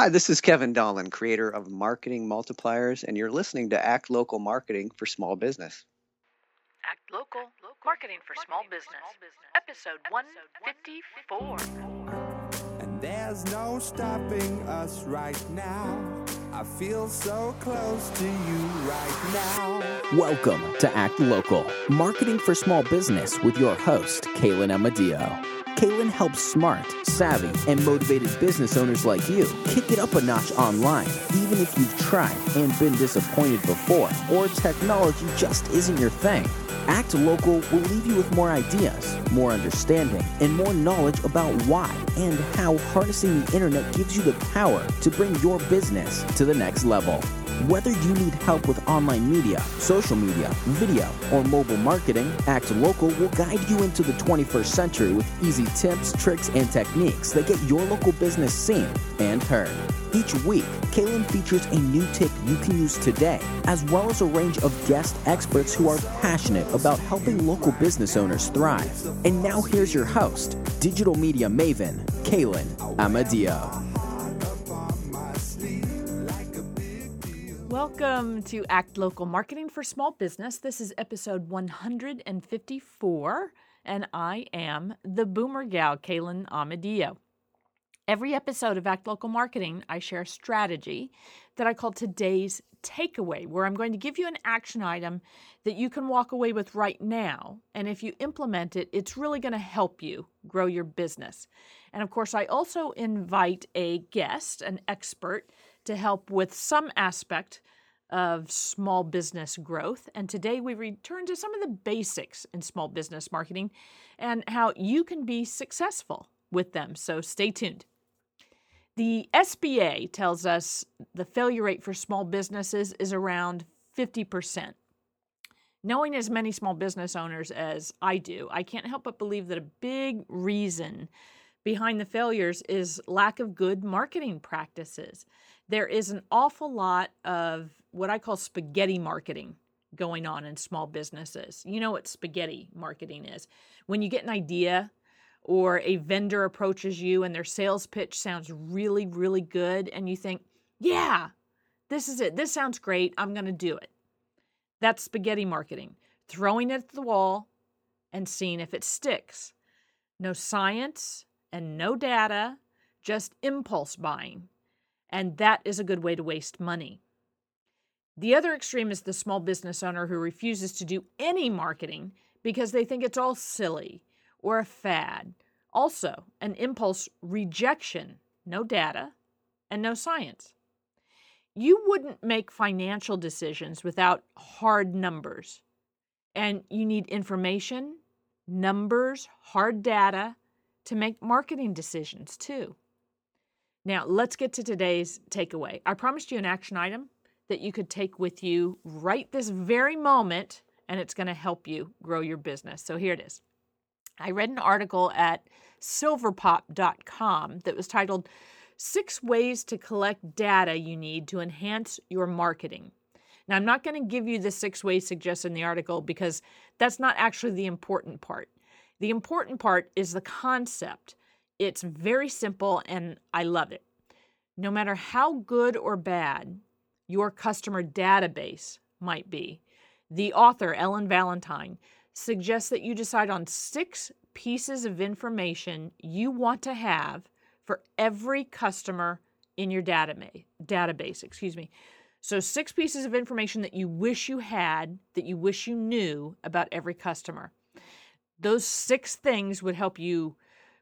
Hi, this is Kevin Dolan, creator of Marketing Multipliers, and you're listening to Act Local Marketing for Small Business. Act Local, Marketing for Small Business, episode 154. And there's no stopping us right now. I feel so close to you right now. Welcome to Act Local, Marketing for Small Business with your host, Kaylin Amadio. Kaylin helps smart, savvy, and motivated business owners like you kick it up a notch online, even if you've tried and been disappointed before, or technology just isn't your thing. Act Local will leave you with more ideas, more understanding, and more knowledge about why and how harnessing the internet gives you the power to bring your business to the next level. Whether you need help with online media, social media, video, or mobile marketing, Act Local will guide you into the 21st century with easy tips, tricks, and techniques that get your local business seen and heard. Each week, Kaylin features a new tip you can use today, as well as a range of guest experts who are passionate about helping local business owners thrive. And now here's your host, digital media maven, Kaylin Amadio. Welcome to Act Local Marketing for Small Business. This is episode 154, and I am the boomer gal, Kaylin Amadio. Every episode of Act Local Marketing, I share a strategy that I call today's takeaway, where I'm going to give you an action item that you can walk away with right now. And if you implement it, it's really going to help you grow your business. And of course, I also invite a guest, an expert, to help with some aspect of small business growth. And today we return to some of the basics in small business marketing and how you can be successful with them. So stay tuned. The SBA tells us the failure rate for small businesses is around 50%. Knowing as many small business owners as I do, I can't help but believe that a big reason behind the failures is lack of good marketing practices. There is an awful lot of what I call spaghetti marketing going on in small businesses. You know what spaghetti marketing is. When you get an idea or a vendor approaches you and their sales pitch sounds really, really good, and you think, yeah, this is it. This sounds great. I'm going to do it. That's spaghetti marketing, throwing it at the wall and seeing if it sticks. No science and no data, just impulse buying. And that is a good way to waste money. The other extreme is the small business owner who refuses to do any marketing because they think it's all silly or a fad. Also, an impulse rejection, no data and no science. You wouldn't make financial decisions without hard numbers. And you need information, numbers, hard data to make marketing decisions too. Now, let's get to today's takeaway. I promised you an action item that you could take with you right this very moment, and it's going to help you grow your business. So here it is. I read an article at silverpop.com that was titled Six Ways to Collect Data You Need to Enhance Your Marketing. Now, I'm not going to give you the six ways suggested in the article because that's not actually the important part. The important part is the concept. It's very simple and I love it. No matter how good or bad your customer database might be. The author, Ellen Valentine, suggests that you decide on six pieces of information you want to have for every customer in your database database excuse me so six pieces of information that you wish you had that you wish you knew about every customer those six things would help you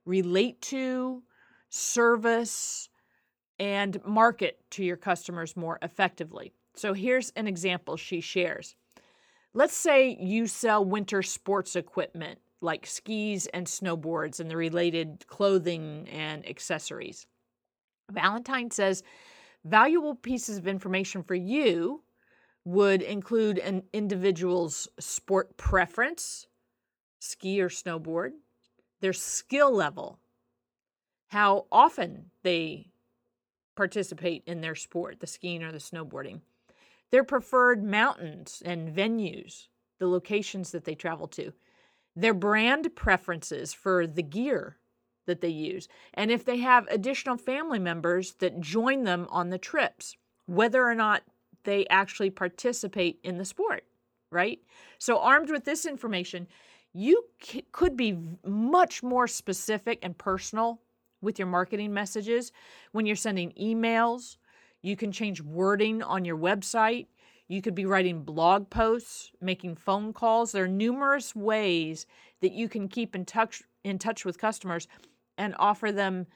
relate to service and market to your customers more effectively. So here's an example she shares. Let's say you sell winter sports equipment like skis and snowboards and the related clothing and accessories. Valentine says valuable pieces of information for you would include an individual's sport preference, ski or snowboard, their skill level, how often they participate in their sport, the skiing or the snowboarding. Their preferred mountains and venues, the locations that they travel to. Their brand preferences for the gear that they use, and if they have additional family members that join them on the trips, whether or not they actually participate in the sport, right? So, armed with this information, you c- could be much more specific and personal with your marketing messages when you're sending emails. You can change wording on your website. You could be writing blog posts, making phone calls. There are numerous ways that you can keep in touch in touch with customers and offer them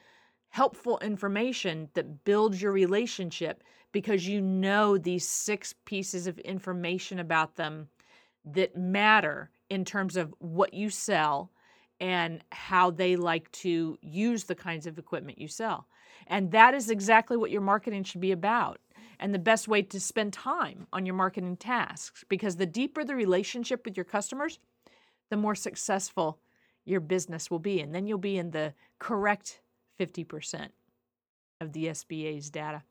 helpful information that builds your relationship because you know these six pieces of information about them that matter in terms of what you sell and how they like to use the kinds of equipment you sell. And that is exactly what your marketing should be about. And the best way to spend time on your marketing tasks because the deeper the relationship with your customers, the more successful your business will be. And then you'll be in the correct 50% of the SBA's data.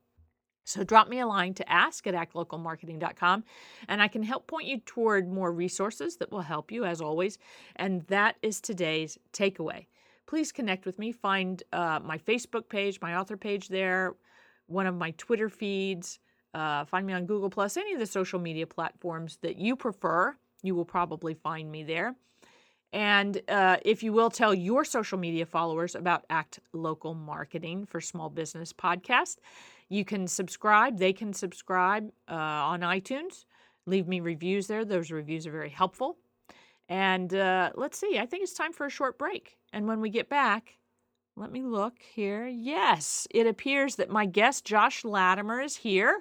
So drop me a line to ask at actlocalmarketing.com and I can help point you toward more resources that will help you as always. And that is today's takeaway. Please connect with me. Find uh, my Facebook page, my author page there, one of my Twitter feeds. Uh, find me on Google Plus, any of the social media platforms that you prefer. You will probably find me there. And uh, if you will tell your social media followers about Act Local Marketing for Small Business podcast, you can subscribe. They can subscribe uh, on iTunes. Leave me reviews there. Those reviews are very helpful. And uh, let's see, I think it's time for a short break. And when we get back, let me look here. Yes, it appears that my guest, Josh Latimer, is here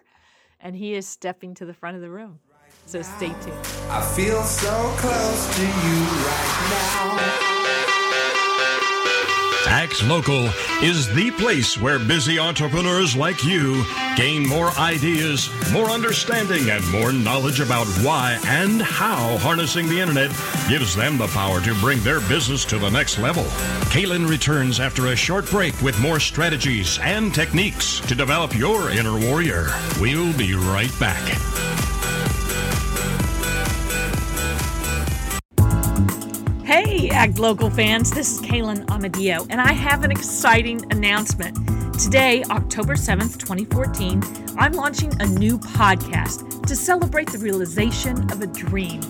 and he is stepping to the front of the room. So stay tuned. I feel so close to you right now. Act Local is the place where busy entrepreneurs like you gain more ideas, more understanding, and more knowledge about why and how harnessing the internet gives them the power to bring their business to the next level. Kaylin returns after a short break with more strategies and techniques to develop your inner warrior. We'll be right back. Hey, Act Local fans, this is Kaylin Amadio, and I have an exciting announcement. Today, October 7th, 2014, I'm launching a new podcast to celebrate the realization of a dream.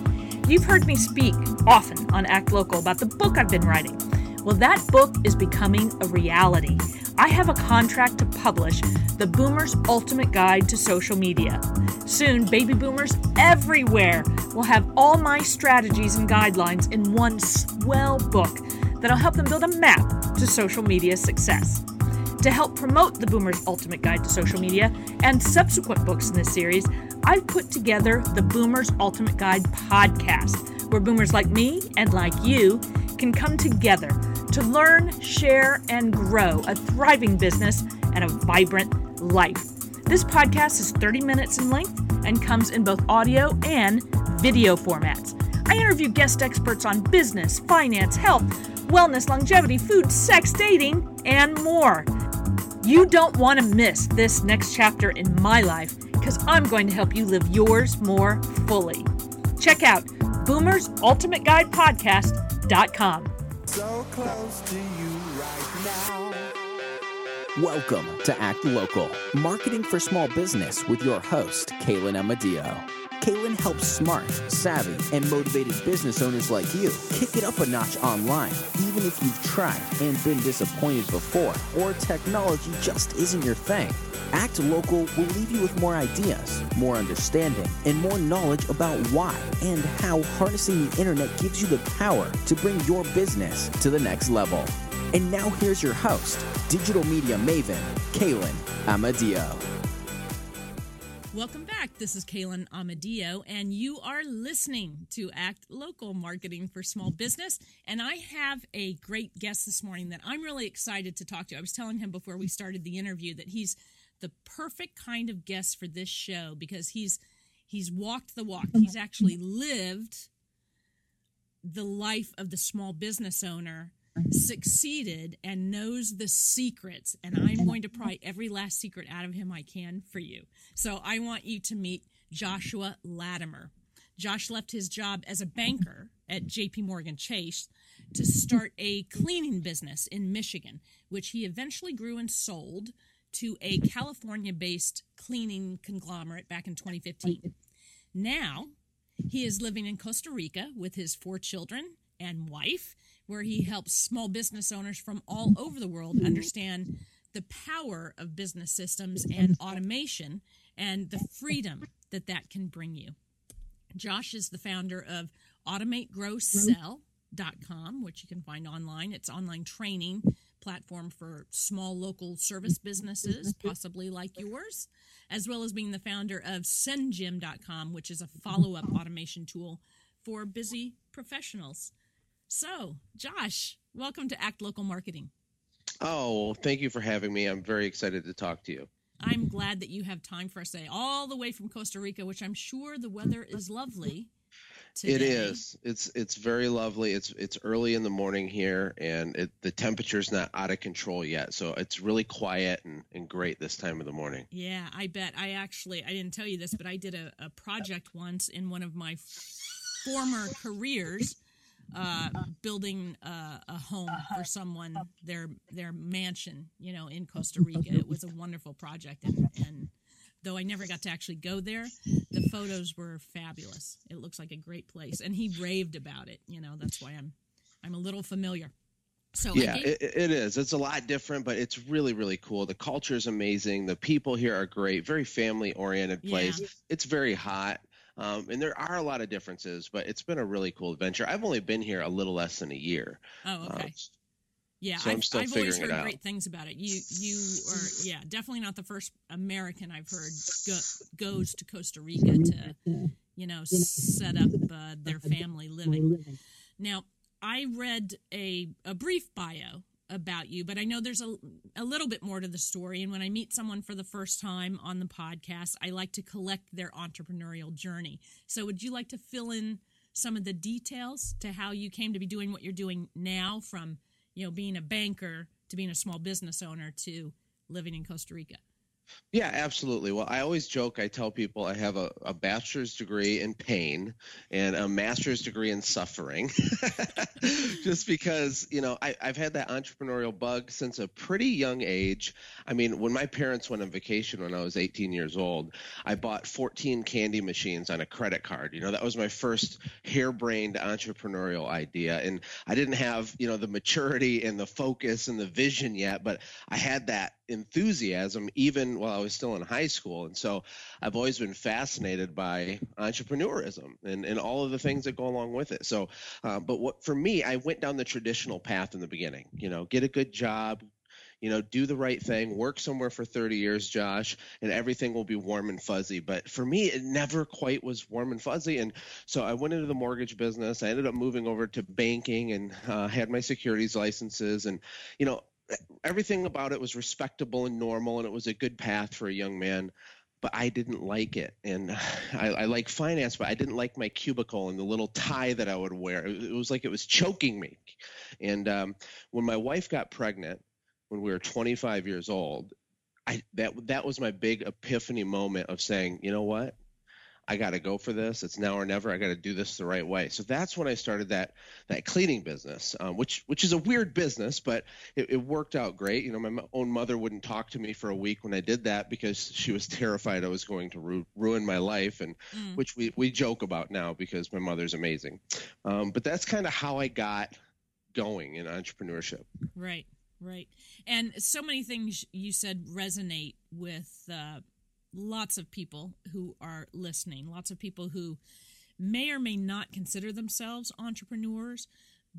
You've heard me speak often on Act Local about the book I've been writing. Well, that book is becoming a reality. I have a contract to publish The Boomer's Ultimate Guide to Social Media. Soon, baby boomers everywhere will have all my strategies and guidelines in one swell book that'll help them build a map to social media success. To help promote the Boomer's Ultimate Guide to Social Media and subsequent books in this series, I've put together the Boomer's Ultimate Guide podcast, where boomers like me and like you can come together to learn, share, and grow a thriving business and a vibrant life. This podcast is 30 minutes in length and comes in both audio and video formats. I interview guest experts on business, finance, health, wellness, longevity, food, sex, dating, and more. You don't want to miss this next chapter in my life because I'm going to help you live yours more fully. Check out boomersultimateguidepodcast.com. So close to you right now. Welcome to Act Local, marketing for small business with your host, Kaylin Amadio. Kaylin helps smart, savvy, and motivated business owners like you kick it up a notch online, even if you've tried and been disappointed before, or technology just isn't your thing. Act Local will leave you with more ideas, more understanding, and more knowledge about why and how harnessing the internet gives you the power to bring your business to the next level. And now here's your host, digital media maven, Kaylin Amadio. Welcome back. This is Kaylin Amadio, and you are listening to Act Local Marketing for Small Business. And I have a great guest this morning that I'm really excited to talk to. I was telling him before we started the interview that he's the perfect kind of guest for this show because he's he's walked the walk. He's actually lived the life of the small business owner succeeded and knows the secrets and i'm going to pry every last secret out of him i can for you. So i want you to meet joshua latimer. Josh left his job as a banker at jp morgan chase to start a cleaning business in Michigan, which he eventually grew and sold to a California based cleaning conglomerate back in 2015. Now, he is living in Costa Rica with his four children and wife, where he helps small business owners from all over the world understand the power of business systems and automation and the freedom that that can bring you. Josh is the founder of AutomateGrowSell.com, which you can find online. It's online training platform for small local service businesses, possibly like yours, as well as being the founder of SendJim.com, which is a follow up automation tool for busy professionals. So, Josh, welcome to Act Local Marketing. Oh, thank you for having me. I'm very excited to talk to you. I'm glad that you have time for us today, all the way from Costa Rica, which I'm sure the weather is lovely. Today. It is. It's it's very lovely. It's it's early in the morning here, and it, the temperature's not out of control yet. So it's really quiet and, and great this time of the morning. Yeah, I bet. I actually I didn't tell you this, but I did a, a project once in one of my former careers uh, building uh, a home for someone their their mansion you know in Costa Rica it was a wonderful project and, and though I never got to actually go there the photos were fabulous it looks like a great place and he raved about it you know that's why I'm I'm a little familiar so yeah, it, it is. It's a lot different, but it's really, really cool. The culture is amazing. The people here are great. Very family oriented place. Yeah. It's very hot. Um, and there are a lot of differences, but it's been a really cool adventure. I've only been here a little less than a year. Oh, okay. Um, yeah, so I've, I've always heard great things about it. You, you are, yeah, definitely not the first American I've heard go, goes to Costa Rica to, you know, set up uh, their family living. Now, I read a a brief bio about you, but I know there's a, a little bit more to the story. And when I meet someone for the first time on the podcast, I like to collect their entrepreneurial journey. So, would you like to fill in some of the details to how you came to be doing what you're doing now from, you know, being a banker to being a small business owner to living in Costa Rica? Yeah, absolutely. Well, I always joke, I tell people I have a, a bachelor's degree in pain and a master's degree in suffering. Just because, you know, I, have had that entrepreneurial bug since a pretty young age. I mean, when my parents went on vacation when I was 18 years old, I bought 14 candy machines on a credit card. You know, that was my first harebrained entrepreneurial idea. And I didn't have, you know, the maturity and the focus and the vision yet, but I had that enthusiasm even while I was still in high school. And so I've always been fascinated by entrepreneurism and, and all of the things that go along with it. So, uh, but what for me, I went down the traditional path in the beginning, you know, get a good job, you know, do the right thing, work somewhere for 30 years, Josh, and everything will be warm and fuzzy. But for me, it never quite was warm and fuzzy. And so I went into the mortgage business. I ended up moving over to banking and uh, had my securities licenses. And, you know, everything about it was respectable and normal, and it was a good path for a young man. But I didn't like it, and I, I like finance, but I didn't like my cubicle and the little tie that I would wear. It, was like it was choking me. And um, when my wife got pregnant, when we were 25 years old, I that that was my big epiphany moment of saying, you know what, I got to go for this. It's now or never. I got to do this the right way. So that's when I started that that cleaning business, um, which which is a weird business, but it, it, worked out great. You know, my own mother wouldn't talk to me for a week when I did that because she was terrified I was going to ru- ruin my life, and mm. which we we joke about now because my mother's amazing. Um, but that's kind of how I got going in entrepreneurship. Right. Right. And so many things you said resonate with uh, lots of people who are listening, lots of people who may or may not consider themselves entrepreneurs,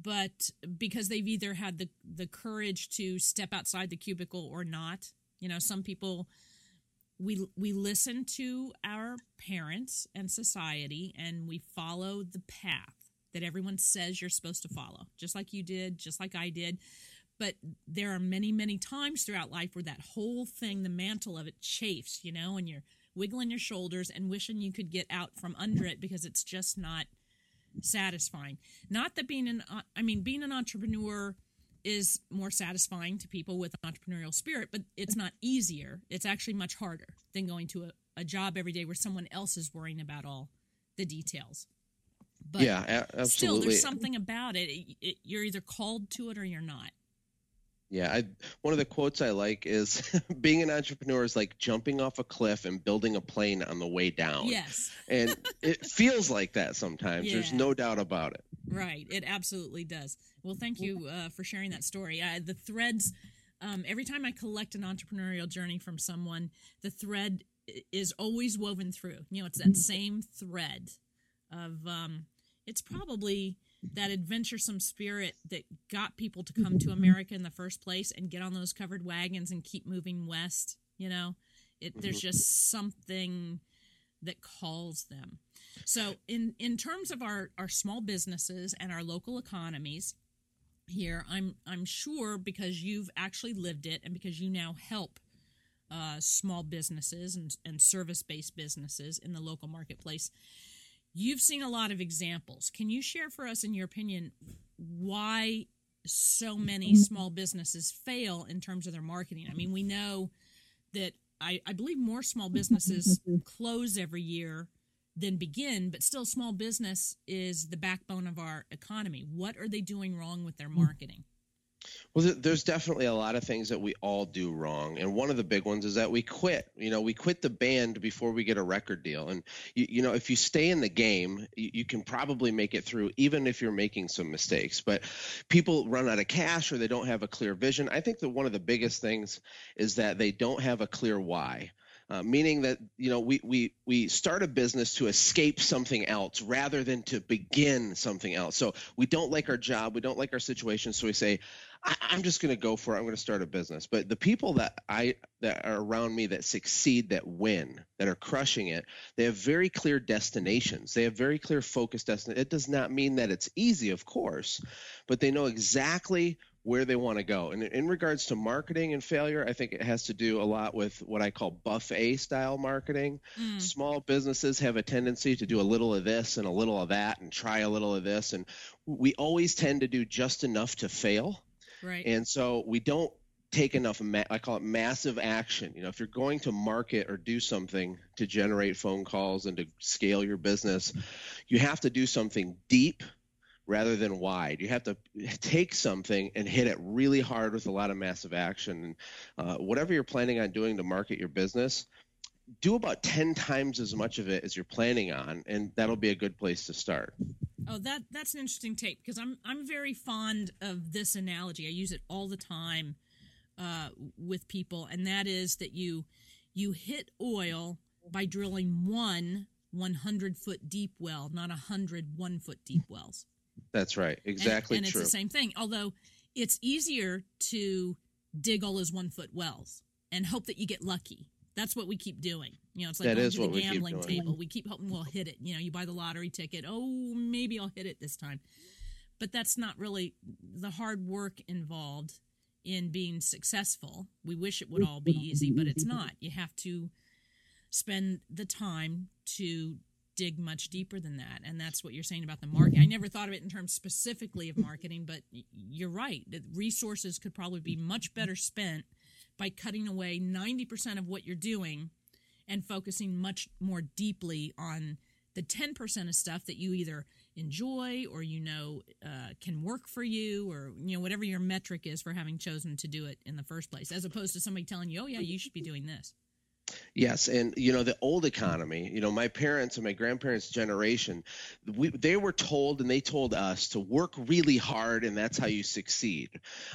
but because they've either had the, the courage to step outside the cubicle or not. You know, some people we we listen to our parents and society and we follow the path that everyone says you're supposed to follow just like you did just like I did but there are many many times throughout life where that whole thing the mantle of it chafes you know and you're wiggling your shoulders and wishing you could get out from under it because it's just not satisfying not that being an uh, i mean being an entrepreneur is more satisfying to people with an entrepreneurial spirit but it's not easier it's actually much harder than going to a, a job every day where someone else is worrying about all the details But yeah, absolutely. still, there's something about it. It- it- You're either called to it or you're not. Yeah, I, one of the quotes I like is being an entrepreneur is like jumping off a cliff and building a plane on the way down. Yes, And it feels like that sometimes. There's no doubt about it. right. It absolutely does. Well, thank you uh, for sharing that story. Uh, the threads. Um, every time I collect an entrepreneurial journey from someone, the thread is always woven through. You know, it's that same thread of. Um, it's probably that adventuresome spirit that got people to come to America in the first place and get on those covered wagons and keep moving west. You know, it there's just something that calls them. So in in terms of our our small businesses and our local economies here, I'm I'm sure because you've actually lived it and because you now help uh, small businesses and, and service based businesses in the local marketplace. You've seen a lot of examples. Can you share for us, in your opinion, why so many mm-hmm. small businesses fail in terms of their marketing? I mean, we know that I, I believe more small mm-hmm. businesses mm-hmm. close every year than begin, but still, small business is the backbone of our economy. What are they doing wrong with their marketing? Well, there's definitely a lot of things that we all do wrong, and one of the big ones is that we quit. You know, we quit the band before we get a record deal, and you, you know, if you stay in the game, you, you can probably make it through, even if you're making some mistakes. But people run out of cash or they don't have a clear vision. I think that one of the biggest things is that they don't have a clear why. Uh, meaning that you know we, we we start a business to escape something else rather than to begin something else. So we don't like our job, we don't like our situation, so we say, I, I'm just going to go for it. I'm going to start a business. But the people that I that are around me that succeed, that win, that are crushing it, they have very clear destinations. They have very clear focused destinations. It does not mean that it's easy, of course, but they know exactly where they want to go. And in regards to marketing and failure, I think it has to do a lot with what I call buffet style marketing. Mm. Small businesses have a tendency to do a little of this and a little of that and try a little of this. And we always tend to do just enough to fail. Right. And so we don't take enough ma- I call it massive action. You know, if you're going to market or do something to generate phone calls and to scale your business, you have to do something deep rather than wide. You have to take something and hit it really hard with a lot of massive action. Uh, whatever you're planning on doing to market your business, do about 10 times as much of it as you're planning on, and that'll be a good place to start. Oh, that that's an interesting take because I'm I'm very fond of this analogy. I use it all the time uh, with people, and that is that you you hit oil by drilling one 100 foot deep well, not a hundred one foot deep wells. That's right. And- Exactly and, true. it's the same thing. Although it's easier to dig all those one foot wells and hope that you get lucky. That's what we keep doing. You know, it's like That going is to the gambling doing. table. We keep hoping we'll hit it. You know, you buy the lottery ticket. Oh, maybe I'll hit it this time. But that's not really the hard work involved in being successful. We wish it would all be easy, but it's not. You have to spend the time to dig much deeper than that and that's what you're saying about the market i never thought of it in terms specifically of marketing but you're right that resources could probably be much better spent by cutting away 90% of what you're doing and focusing much more deeply on the 10% of stuff that you either enjoy or you know uh, can work for you or you know whatever your metric is for having chosen to do it in the first place as opposed to somebody telling you oh yeah you should be doing this Yes, and you know the old economy. You know my parents and my grandparents' generation, we, they were told and they told us to work really hard, and that's how you succeed.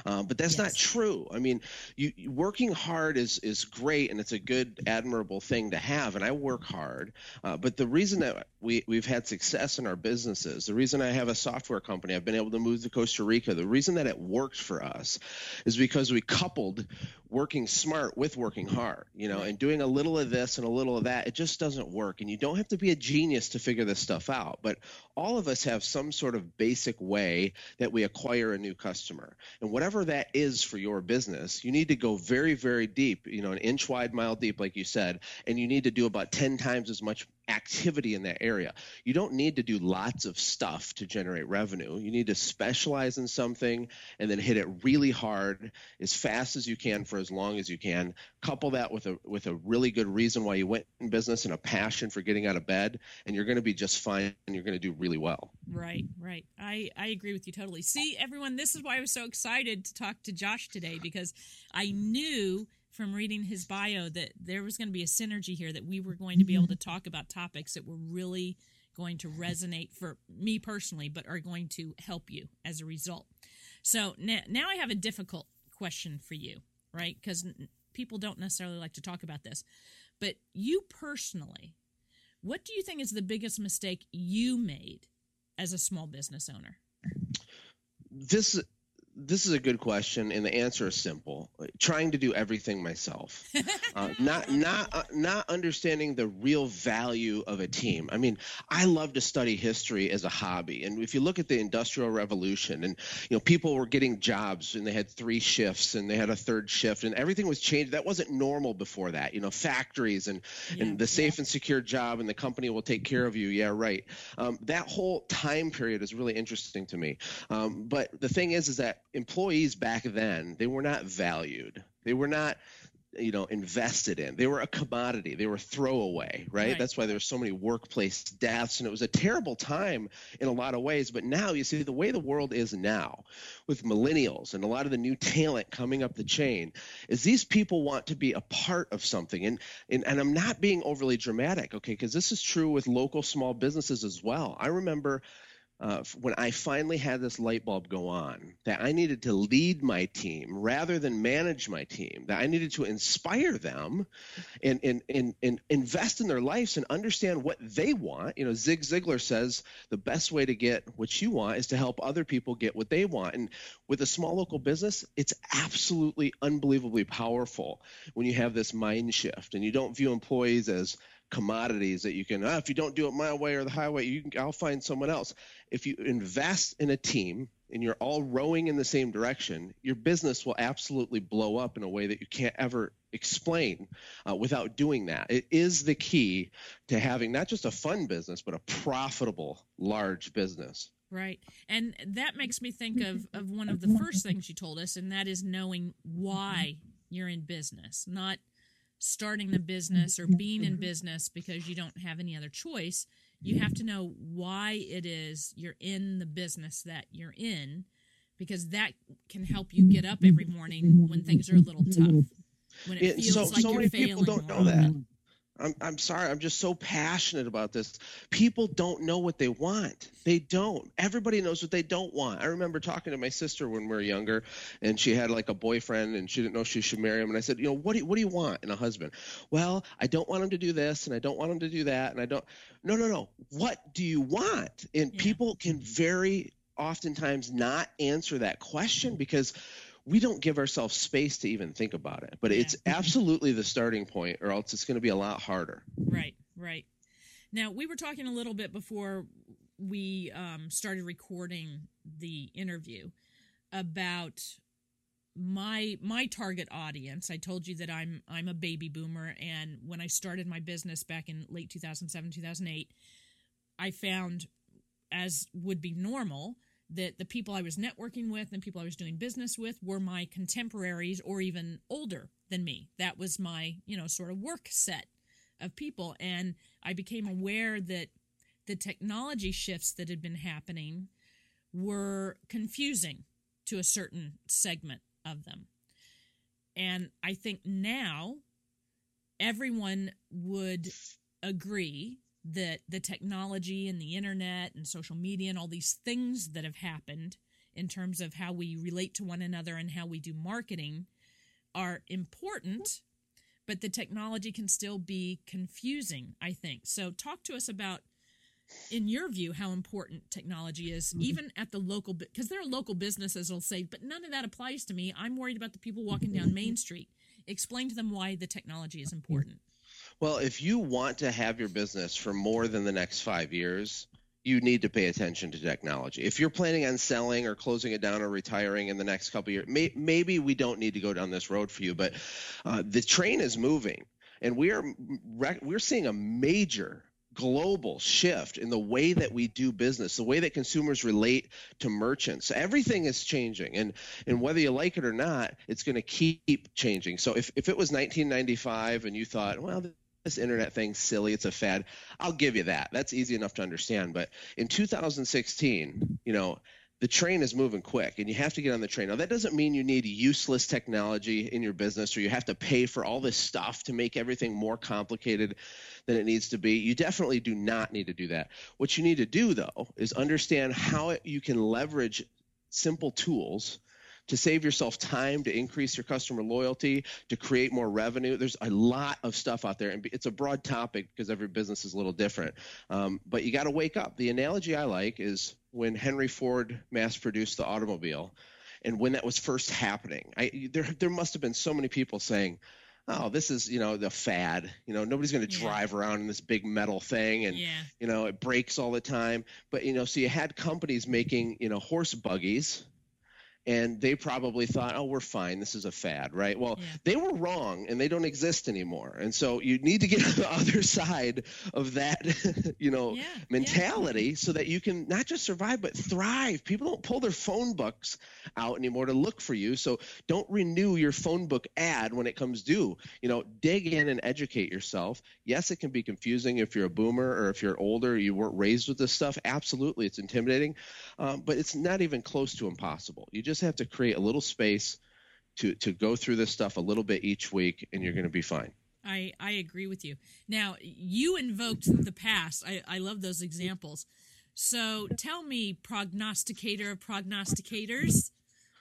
Um, but that's not true. I mean, you, working hard is is great, and it's a good, admirable thing to have. And I work hard. Uh, but the reason that we we've had success in our businesses, the reason I have a software company, I've been able to move to Costa Rica. The reason that it worked for us is because we coupled working smart with working hard. You know, and doing a little of this and a little of that. It just doesn't work. And you don't have to be a genius to figure this stuff out. But all of us have some sort of basic way that we acquire a new customer. And whatever that is for your business, you need to go very, very deep, you know, an inch wide, mile deep, like you said, and you need to do about 10 times as much activity in that area. You don't need to do lots of stuff to generate revenue. You need to specialize in something and then hit it really hard as fast as you can for as long as you can. Couple that with a with a really good reason why you went in business and a passion for getting out of bed, and you're going to be just fine and you're going to do really well. Right, right. I, I agree with you totally. See, everyone, this is why I was so excited to talk to Josh today because I knew from reading his bio that there was going to be a synergy here that we were going to be able to mm-hmm. talk about topics that were really going to resonate for me personally, but are going to help you as a result. So now, now I have a difficult question for you, right? Because people don't necessarily like to talk about this. But you personally, what do you think is the biggest mistake you made as a small business owner? This this is a good question, and the answer is simple: trying to do everything myself, uh, not not uh, not understanding the real value of a team. I mean, I love to study history as a hobby, and if you look at the Industrial Revolution, and you know, people were getting jobs, and they had three shifts, and they had a third shift, and everything was changed. That wasn't normal before that. You know, factories and yeah, and the safe yeah. and secure job, and the company will take care of you. Yeah, right. Um, that whole time period is really interesting to me. Um, but the thing is, is that employees back then they were not valued. They were not you know invested in. They were a commodity. They were throwaway right, right. that's why there were so many workplace deaths and it was a terrible time in a lot of ways. But now you see the way the world is now with millennials and a lot of the new talent coming up the chain is these people want to be a part of something. And and, and i'm not being overly dramatic okay? Because this is true with local small businesses as well. I remember uh, when I finally had this light bulb go on that I needed to lead my team rather than manage my team, that I needed to inspire them and, and, and, and invest in their lives and understand what they want. You know, Zig Ziglar says the best way to get what you want is to help other people get what they want. And with a small local business, it's absolutely unbelievably powerful when you have this mind shift and you don't view employees as commodities that you can ah, if you don't do it my way or the highway you can, i'll find someone else. If you invest in a team and you're all rowing in the same direction your business will absolutely blow up in a way that you can't ever explain uh, without doing that. It is the key to having not just a fun business but a profitable large business. Right. And that makes me think of, of one of the first things you told us, and that is knowing why you're in business, not starting the business or being in business because you don't have any other choice. You have to know why it is you're in the business that you're in because that can help you get up every morning when things are a little tough. When it feels so, like so you're many failing. people don't know that. I'm, I'm sorry. I'm just so passionate about this. People don't know what they want. They don't. Everybody knows what they don't want. I remember talking to my sister when we were younger, and she had like a boyfriend, and she didn't know she should marry him. And I said, you know, what do you, what do you want in a husband? Well, I don't want him to do this, and I don't want him to do that, and I don't. No, no, no. What do you want? And Yeah. people can very oftentimes not answer that question because we don't give ourselves space to even think about it. But it's absolutely the starting point, or else it's going to be a lot harder. Right, right. Now, we were talking a little bit before we um, started recording the interview about my my target audience. I told you that I'm I'm a baby boomer and when I started my business back in late 2007, 2008, I found as would be normal that the people I was networking with and people I was doing business with were my contemporaries or even older than me. That was my, you know, sort of work set of people and I became aware that the technology shifts that had been happening were confusing to a certain segment of them. And I think now everyone would agree that the technology and the internet and social media and all these things that have happened in terms of how we relate to one another and how we do marketing are important, but the technology can still be confusing, I think. So, talk to us about, in your view, how important technology is, mm-hmm. even at the local, because there are local businesses will say, but none of that applies to me. I'm worried about the people walking down mm-hmm. Main Street. Explain to them why the technology is mm-hmm. important. Well, if you want to have your business for more than the next five years, you need to pay attention to technology. If you're planning on selling or closing it down or retiring in the next couple years, may, maybe we don't need to go down this road for you. But uh, the train is moving, and we are we're seeing a major global shift in the way that we do business, the way that consumers relate to merchants. Everything is changing, and and whether you like it or not, it's going to keep changing. So if if it was 1995 and you thought, well, this internet thing's silly, it's a fad, I'll give you that. That's easy enough to understand. But in 2016, you know, the train is moving quick and you have to get on the train. Now, that doesn't mean you need useless technology in your business or you have to pay for all this stuff to make everything more complicated than it needs to be. You definitely do not need to do that. What you need to do, though, is understand how you can leverage simple tools to save yourself time, to increase your customer loyalty, to create more revenue. There's a lot of stuff out there, and it's a broad topic because every business is a little different. Um, but you got to wake up. The analogy I like is when Henry Ford mass produced the automobile, and when that was first happening. I, there, there must have been so many people saying, oh, this is, you know, the fad. You know, nobody's going to Yeah. drive around in this big metal thing and, Yeah. you know, it breaks all the time. But, you know, so you had companies making, you know, horse buggies and they probably thought, oh, we're fine. This is a fad, right? Well, Yeah. they were wrong and they don't exist anymore. And so you need to get on the other side of that, you know, Yeah, yeah. mentality so that you can not just survive, but thrive. People don't pull their phone books out anymore to look for you. So don't renew your phone book ad when it comes due. You know, dig in and educate yourself. Yes, it can be confusing if you're a boomer or if you're older, you weren't raised with this stuff. Absolutely, it's intimidating, um, but it's not even close to impossible. You just have to create a little space to to go through this stuff a little bit each week, and you're going to be fine. I, I agree with you. Now, you invoked the past. I, I love those examples. So tell me, prognosticator of prognosticators,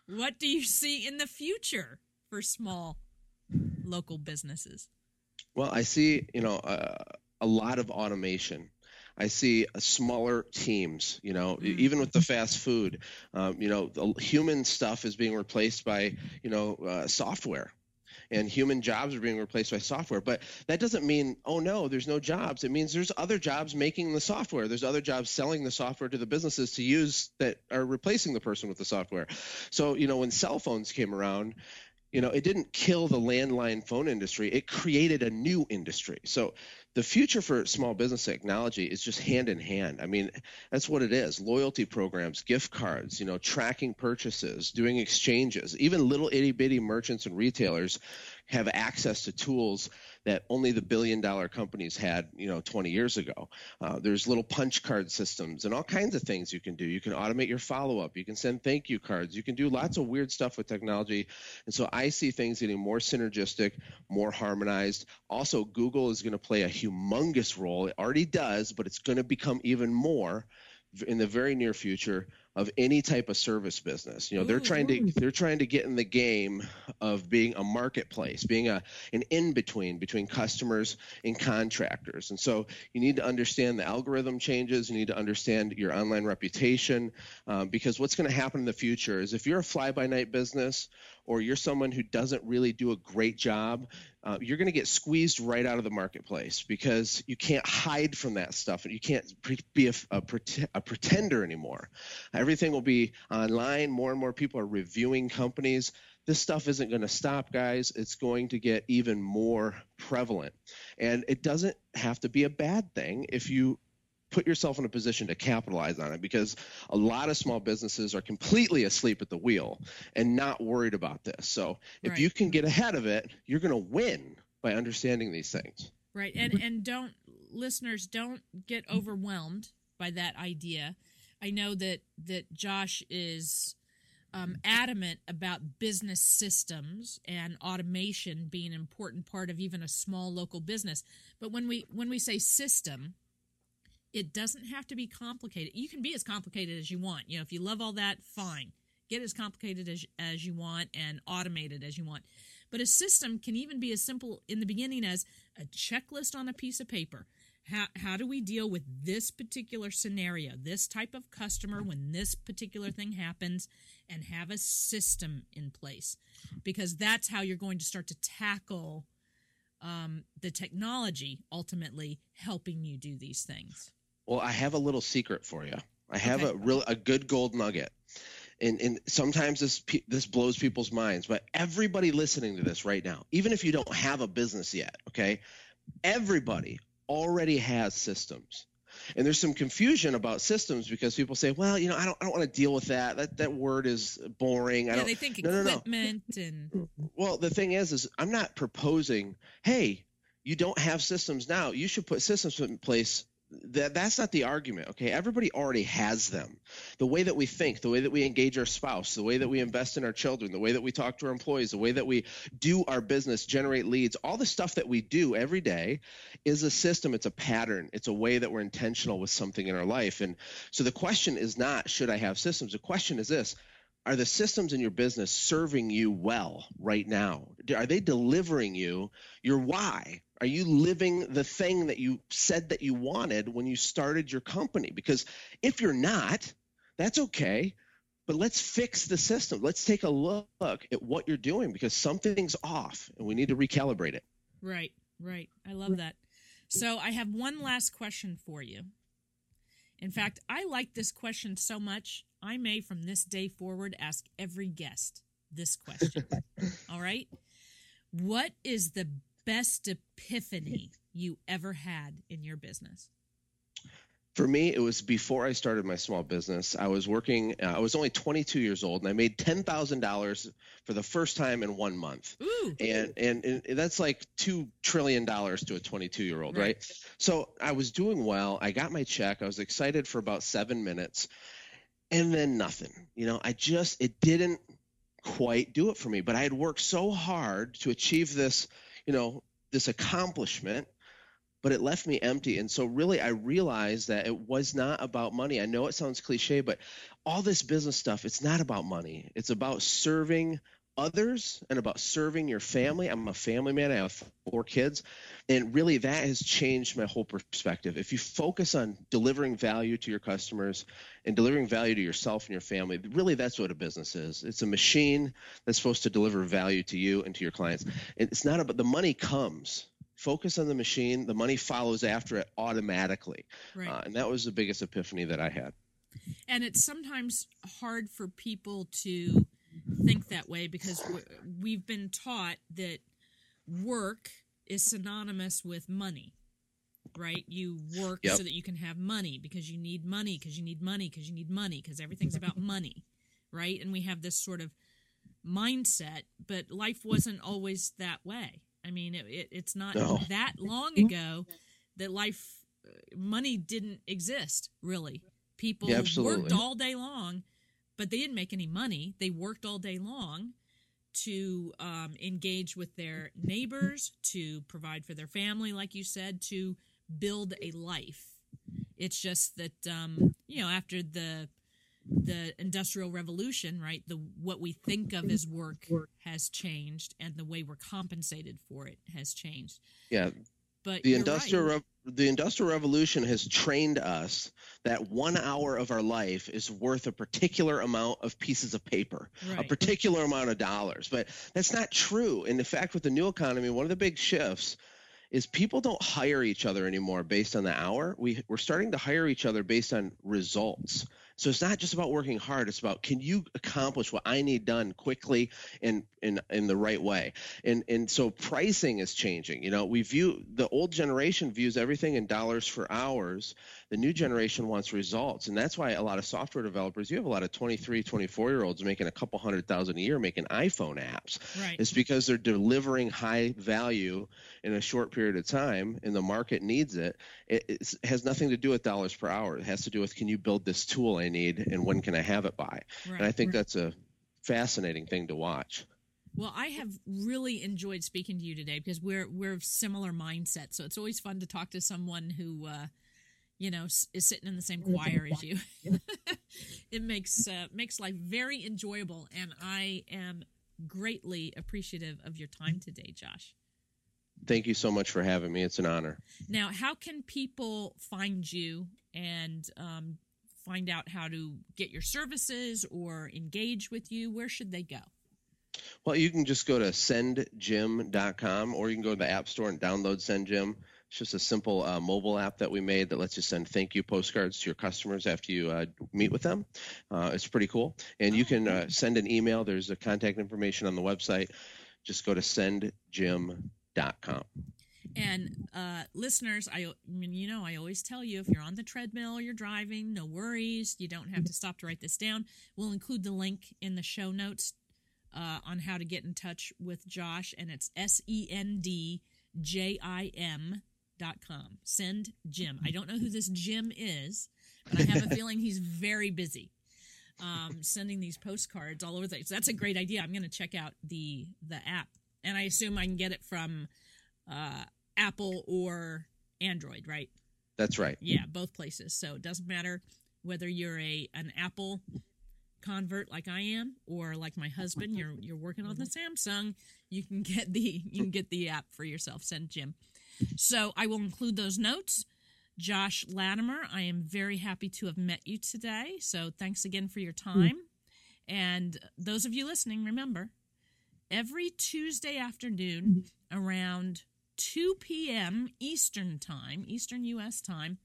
what do you see in the future for small local businesses? Well, I see, you know, uh, a lot of automation. I see uh, smaller teams, you know, e- even with the fast food, um, you know, the human stuff is being replaced by, you know, uh, software. And human jobs are being replaced by software. But that doesn't mean, oh no, there's no jobs. It means there's other jobs making the software. There's other jobs selling the software to the businesses to use that are replacing the person with the software. So, you know, when cell phones came around, you know, it didn't kill the landline phone industry. It created a new industry. So the future for small business technology is just hand in hand. I mean, that's what it is. Loyalty programs, gift cards, you know, tracking purchases, doing exchanges. Even little itty bitty merchants and retailers have access to tools that only the billion dollar companies had, you know, 20 years ago. Uh, there's little punch card systems and all kinds of things you can do. You can automate your follow up. You can send thank you cards. You can do lots of weird stuff with technology. And so I see things getting more synergistic, more harmonized. Also, Google is going to play a humongous role. It already does, but it's going to become even more in the very near future of any type of service business. You know, they're trying to they're trying to get in the game of being a marketplace, being a an in between between customers and contractors. And so you need to understand the algorithm changes. You need to understand your online reputation um, because what's going to happen in the future is if you're a fly by night business or you're someone who doesn't really do a great job, uh, you're going to get squeezed right out of the marketplace because you can't hide from that stuff and you can't pre- be a, a, a pretender anymore. Everything will be online. More and more people are reviewing companies. This stuff isn't going to stop, guys. It's going to get even more prevalent. And it doesn't have to be a bad thing if you put yourself in a position to capitalize on it because a lot of small businesses are completely asleep at the wheel and not worried about this. So if Right. you can get ahead of it, you're going to win by understanding these things. Right. And and don't listeners don't get overwhelmed by that idea. I know that that Josh is um, adamant about business systems and automation being an important part of even a small local business. But when we when we say system, it doesn't have to be complicated. You can be as complicated as you want. You know, if you love all that, fine. Get as complicated as as you want and automated as you want. But a system can even be as simple in the beginning as a checklist on a piece of paper. How, how do we deal with this particular scenario, this type of customer when this particular thing happens, and have a system in place? Because that's how you're going to start to tackle um, the technology ultimately helping you do these things. Well, I have a little secret for you. I have Okay. a real a good gold nugget. And, and sometimes this this blows people's minds, but everybody listening to this right now, even if you don't have a business yet, okay, everybody already has systems. And there's some confusion about systems because people say, well, you know, I don't, I don't want to deal with that. That that word is boring. I Yeah, don't. they think no, no, no. equipment and Well, the thing is, is I'm not proposing, hey, you don't have systems now. You should put systems in place. That that's not the argument. Okay, everybody already has them. The way that we think, the way that we engage our spouse, the way that we invest in our children, the way that we talk to our employees, the way that we do our business, generate leads, all the stuff that we do every day is a system. It's a pattern. It's a way that we're intentional with something in our life. And so the question is not should I have systems. The question is this: are the systems in your business serving you well right now? Are they delivering you your why? Are you living the thing that you said that you wanted when you started your company? Because if you're not, that's okay. But let's fix the system. Let's take a look at what you're doing because something's off and we need to recalibrate it. right, right. I love that. So I have one last question for you. In fact, I like this question so much, I may from this day forward ask every guest this question. All right? What is the best epiphany you ever had in your business? For me, it was before I started my small business. I was working, uh, I was only 22 years old, and I made $10,000 for the first time in one month. Ooh. and, and and that's like two trillion dollars to a 22 year old right. so i was doing well i got my check i was excited for about seven minutes and then nothing you know i just it didn't quite do it for me but i had worked so hard to achieve this you know this accomplishment but it left me empty. And so really i realized that it was not about money. I know it sounds cliche but all this business stuff it's not about money. It's about serving others and about serving your family. I'm a family man. I have four kids. And really, that has changed my whole perspective. If you focus on delivering value to your customers and delivering value to yourself and your family, really, that's what a business is. It's a machine that's supposed to deliver value to you and to your clients. And it's not about the money comes. Focus on the machine. The money follows after it automatically. Right. Uh, and that was the biggest epiphany that I had. and it's sometimes hard for people to think that way because we've been taught that work is synonymous with money right? You work Yep. so that you can have money because you need money because you need money because you need money because everything's about money right? And we have this sort of mindset but life wasn't always that way. I mean it, it, it's not No. that long ago that life uh, money didn't exist really. People Yeah, worked all day long but they didn't make any money. They worked all day long to um, engage with their neighbors to provide for their family like you said to build a life. It's just that um, you know after the the industrial revolution right the what we think of as work has changed and the way we're compensated for it has changed. Yeah, but the industrial right. rev- the industrial revolution has trained us that one hour of our life is worth a particular amount of pieces of paper a particular amount of dollars. But that's not true. And in fact with the new economy one of the big shifts is people don't hire each other anymore based on the hour. We, we're starting to hire each other based on results so it's not just about working hard it's about can you accomplish what i need done quickly and in in the right way? And and so pricing is changing you know we view the old generation views everything in dollars for hours the new generation wants results and that's why a lot of software developers you have a lot of 23 24 year olds making a couple hundred thousand a year making iphone apps right it's because they're delivering high value in a short period of time and the market needs it. It it's, has nothing to do with dollars per hour. It has to do with can you build this tool I need and when can I have it by? right And I think that's a fascinating thing to watch. Well, I have really enjoyed speaking to you today because we're we're of similar mindset. So it's always fun to talk to someone who, uh, you know, is sitting in the same choir as you. it makes uh, makes life very enjoyable, and I am greatly appreciative of your time today, Josh. Thank you so much for having me. It's an honor. Now, how can people find you and um, find out how to get your services or engage with you? Where should they go? Well, you can just go to sendjim.com or you can go to the App Store and download SendJim. It's just a simple uh, mobile app that we made that lets you send thank you postcards to your customers after you uh, meet with them. Uh, it's pretty cool. And you can uh, send an email. There's a contact information on the website. Just go to sendjim.com. And uh, listeners, I, I mean, you know, I always tell you if you're on the treadmill, you're driving, no worries. You don't have to stop to write this down. We'll include the link in the show notes uh, on how to get in touch with Josh, and it's S E N D J I M dot com. Send Jim. I don't know who this Jim is, but I have a feeling he's very busy. Um, sending these postcards all over the place. That's a great idea. I'm going to check out the the app, and I assume I can get it from uh, Apple or Android, right? That's right. Yeah, both places. So it doesn't matter whether you're a an Apple convert like I am or like my husband, you're you're working on the Samsung, you can get the you can get the app for yourself. Send Jim. So I will include those notes. Josh Latimer, I am very happy to have met you today. So thanks again for your hmm. time. And those of you listening, remember, every Tuesday afternoon mm-hmm. around 2 p.m. Eastern Time, Eastern U.S. time,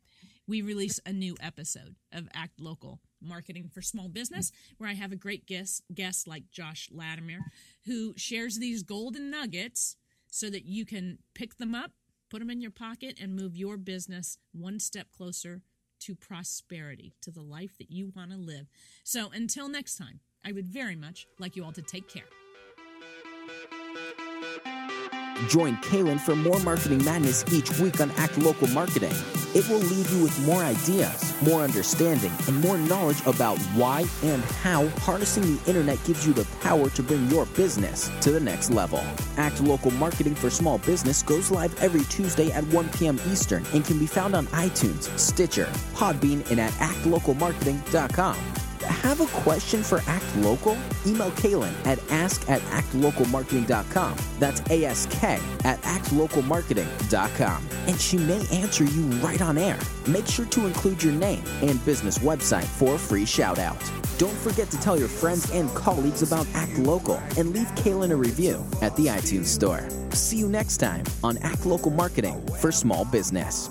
we release a new episode of Act Local Marketing for Small Business, where I have a great guest, guest like Josh Latimer, who shares these golden nuggets so that you can pick them up, put them in your pocket, and move your business one step closer to prosperity, to the life that you want to live. So until next time, I would very much like you all to take care. Join Kaylin for more marketing madness each week on Act Local Marketing. It will leave you with more ideas, more understanding, and more knowledge about why and how harnessing the internet gives you the power to bring your business to the next level. Act Local Marketing for Small Business goes live every Tuesday at 1 p.m. Eastern and can be found on iTunes, Stitcher, Podbean, and at actlocalmarketing.com. Have a question for Act Local? Email Kaylin at ask at actlocalmarketing.com. That's ASK at actlocalmarketing.com. And she may answer you right on air. Make sure to include your name and business website for a free shout out. Don't forget to tell your friends and colleagues about Act Local and leave Kaylin a review at the iTunes Store. See you next time on Act Local Marketing for Small Business.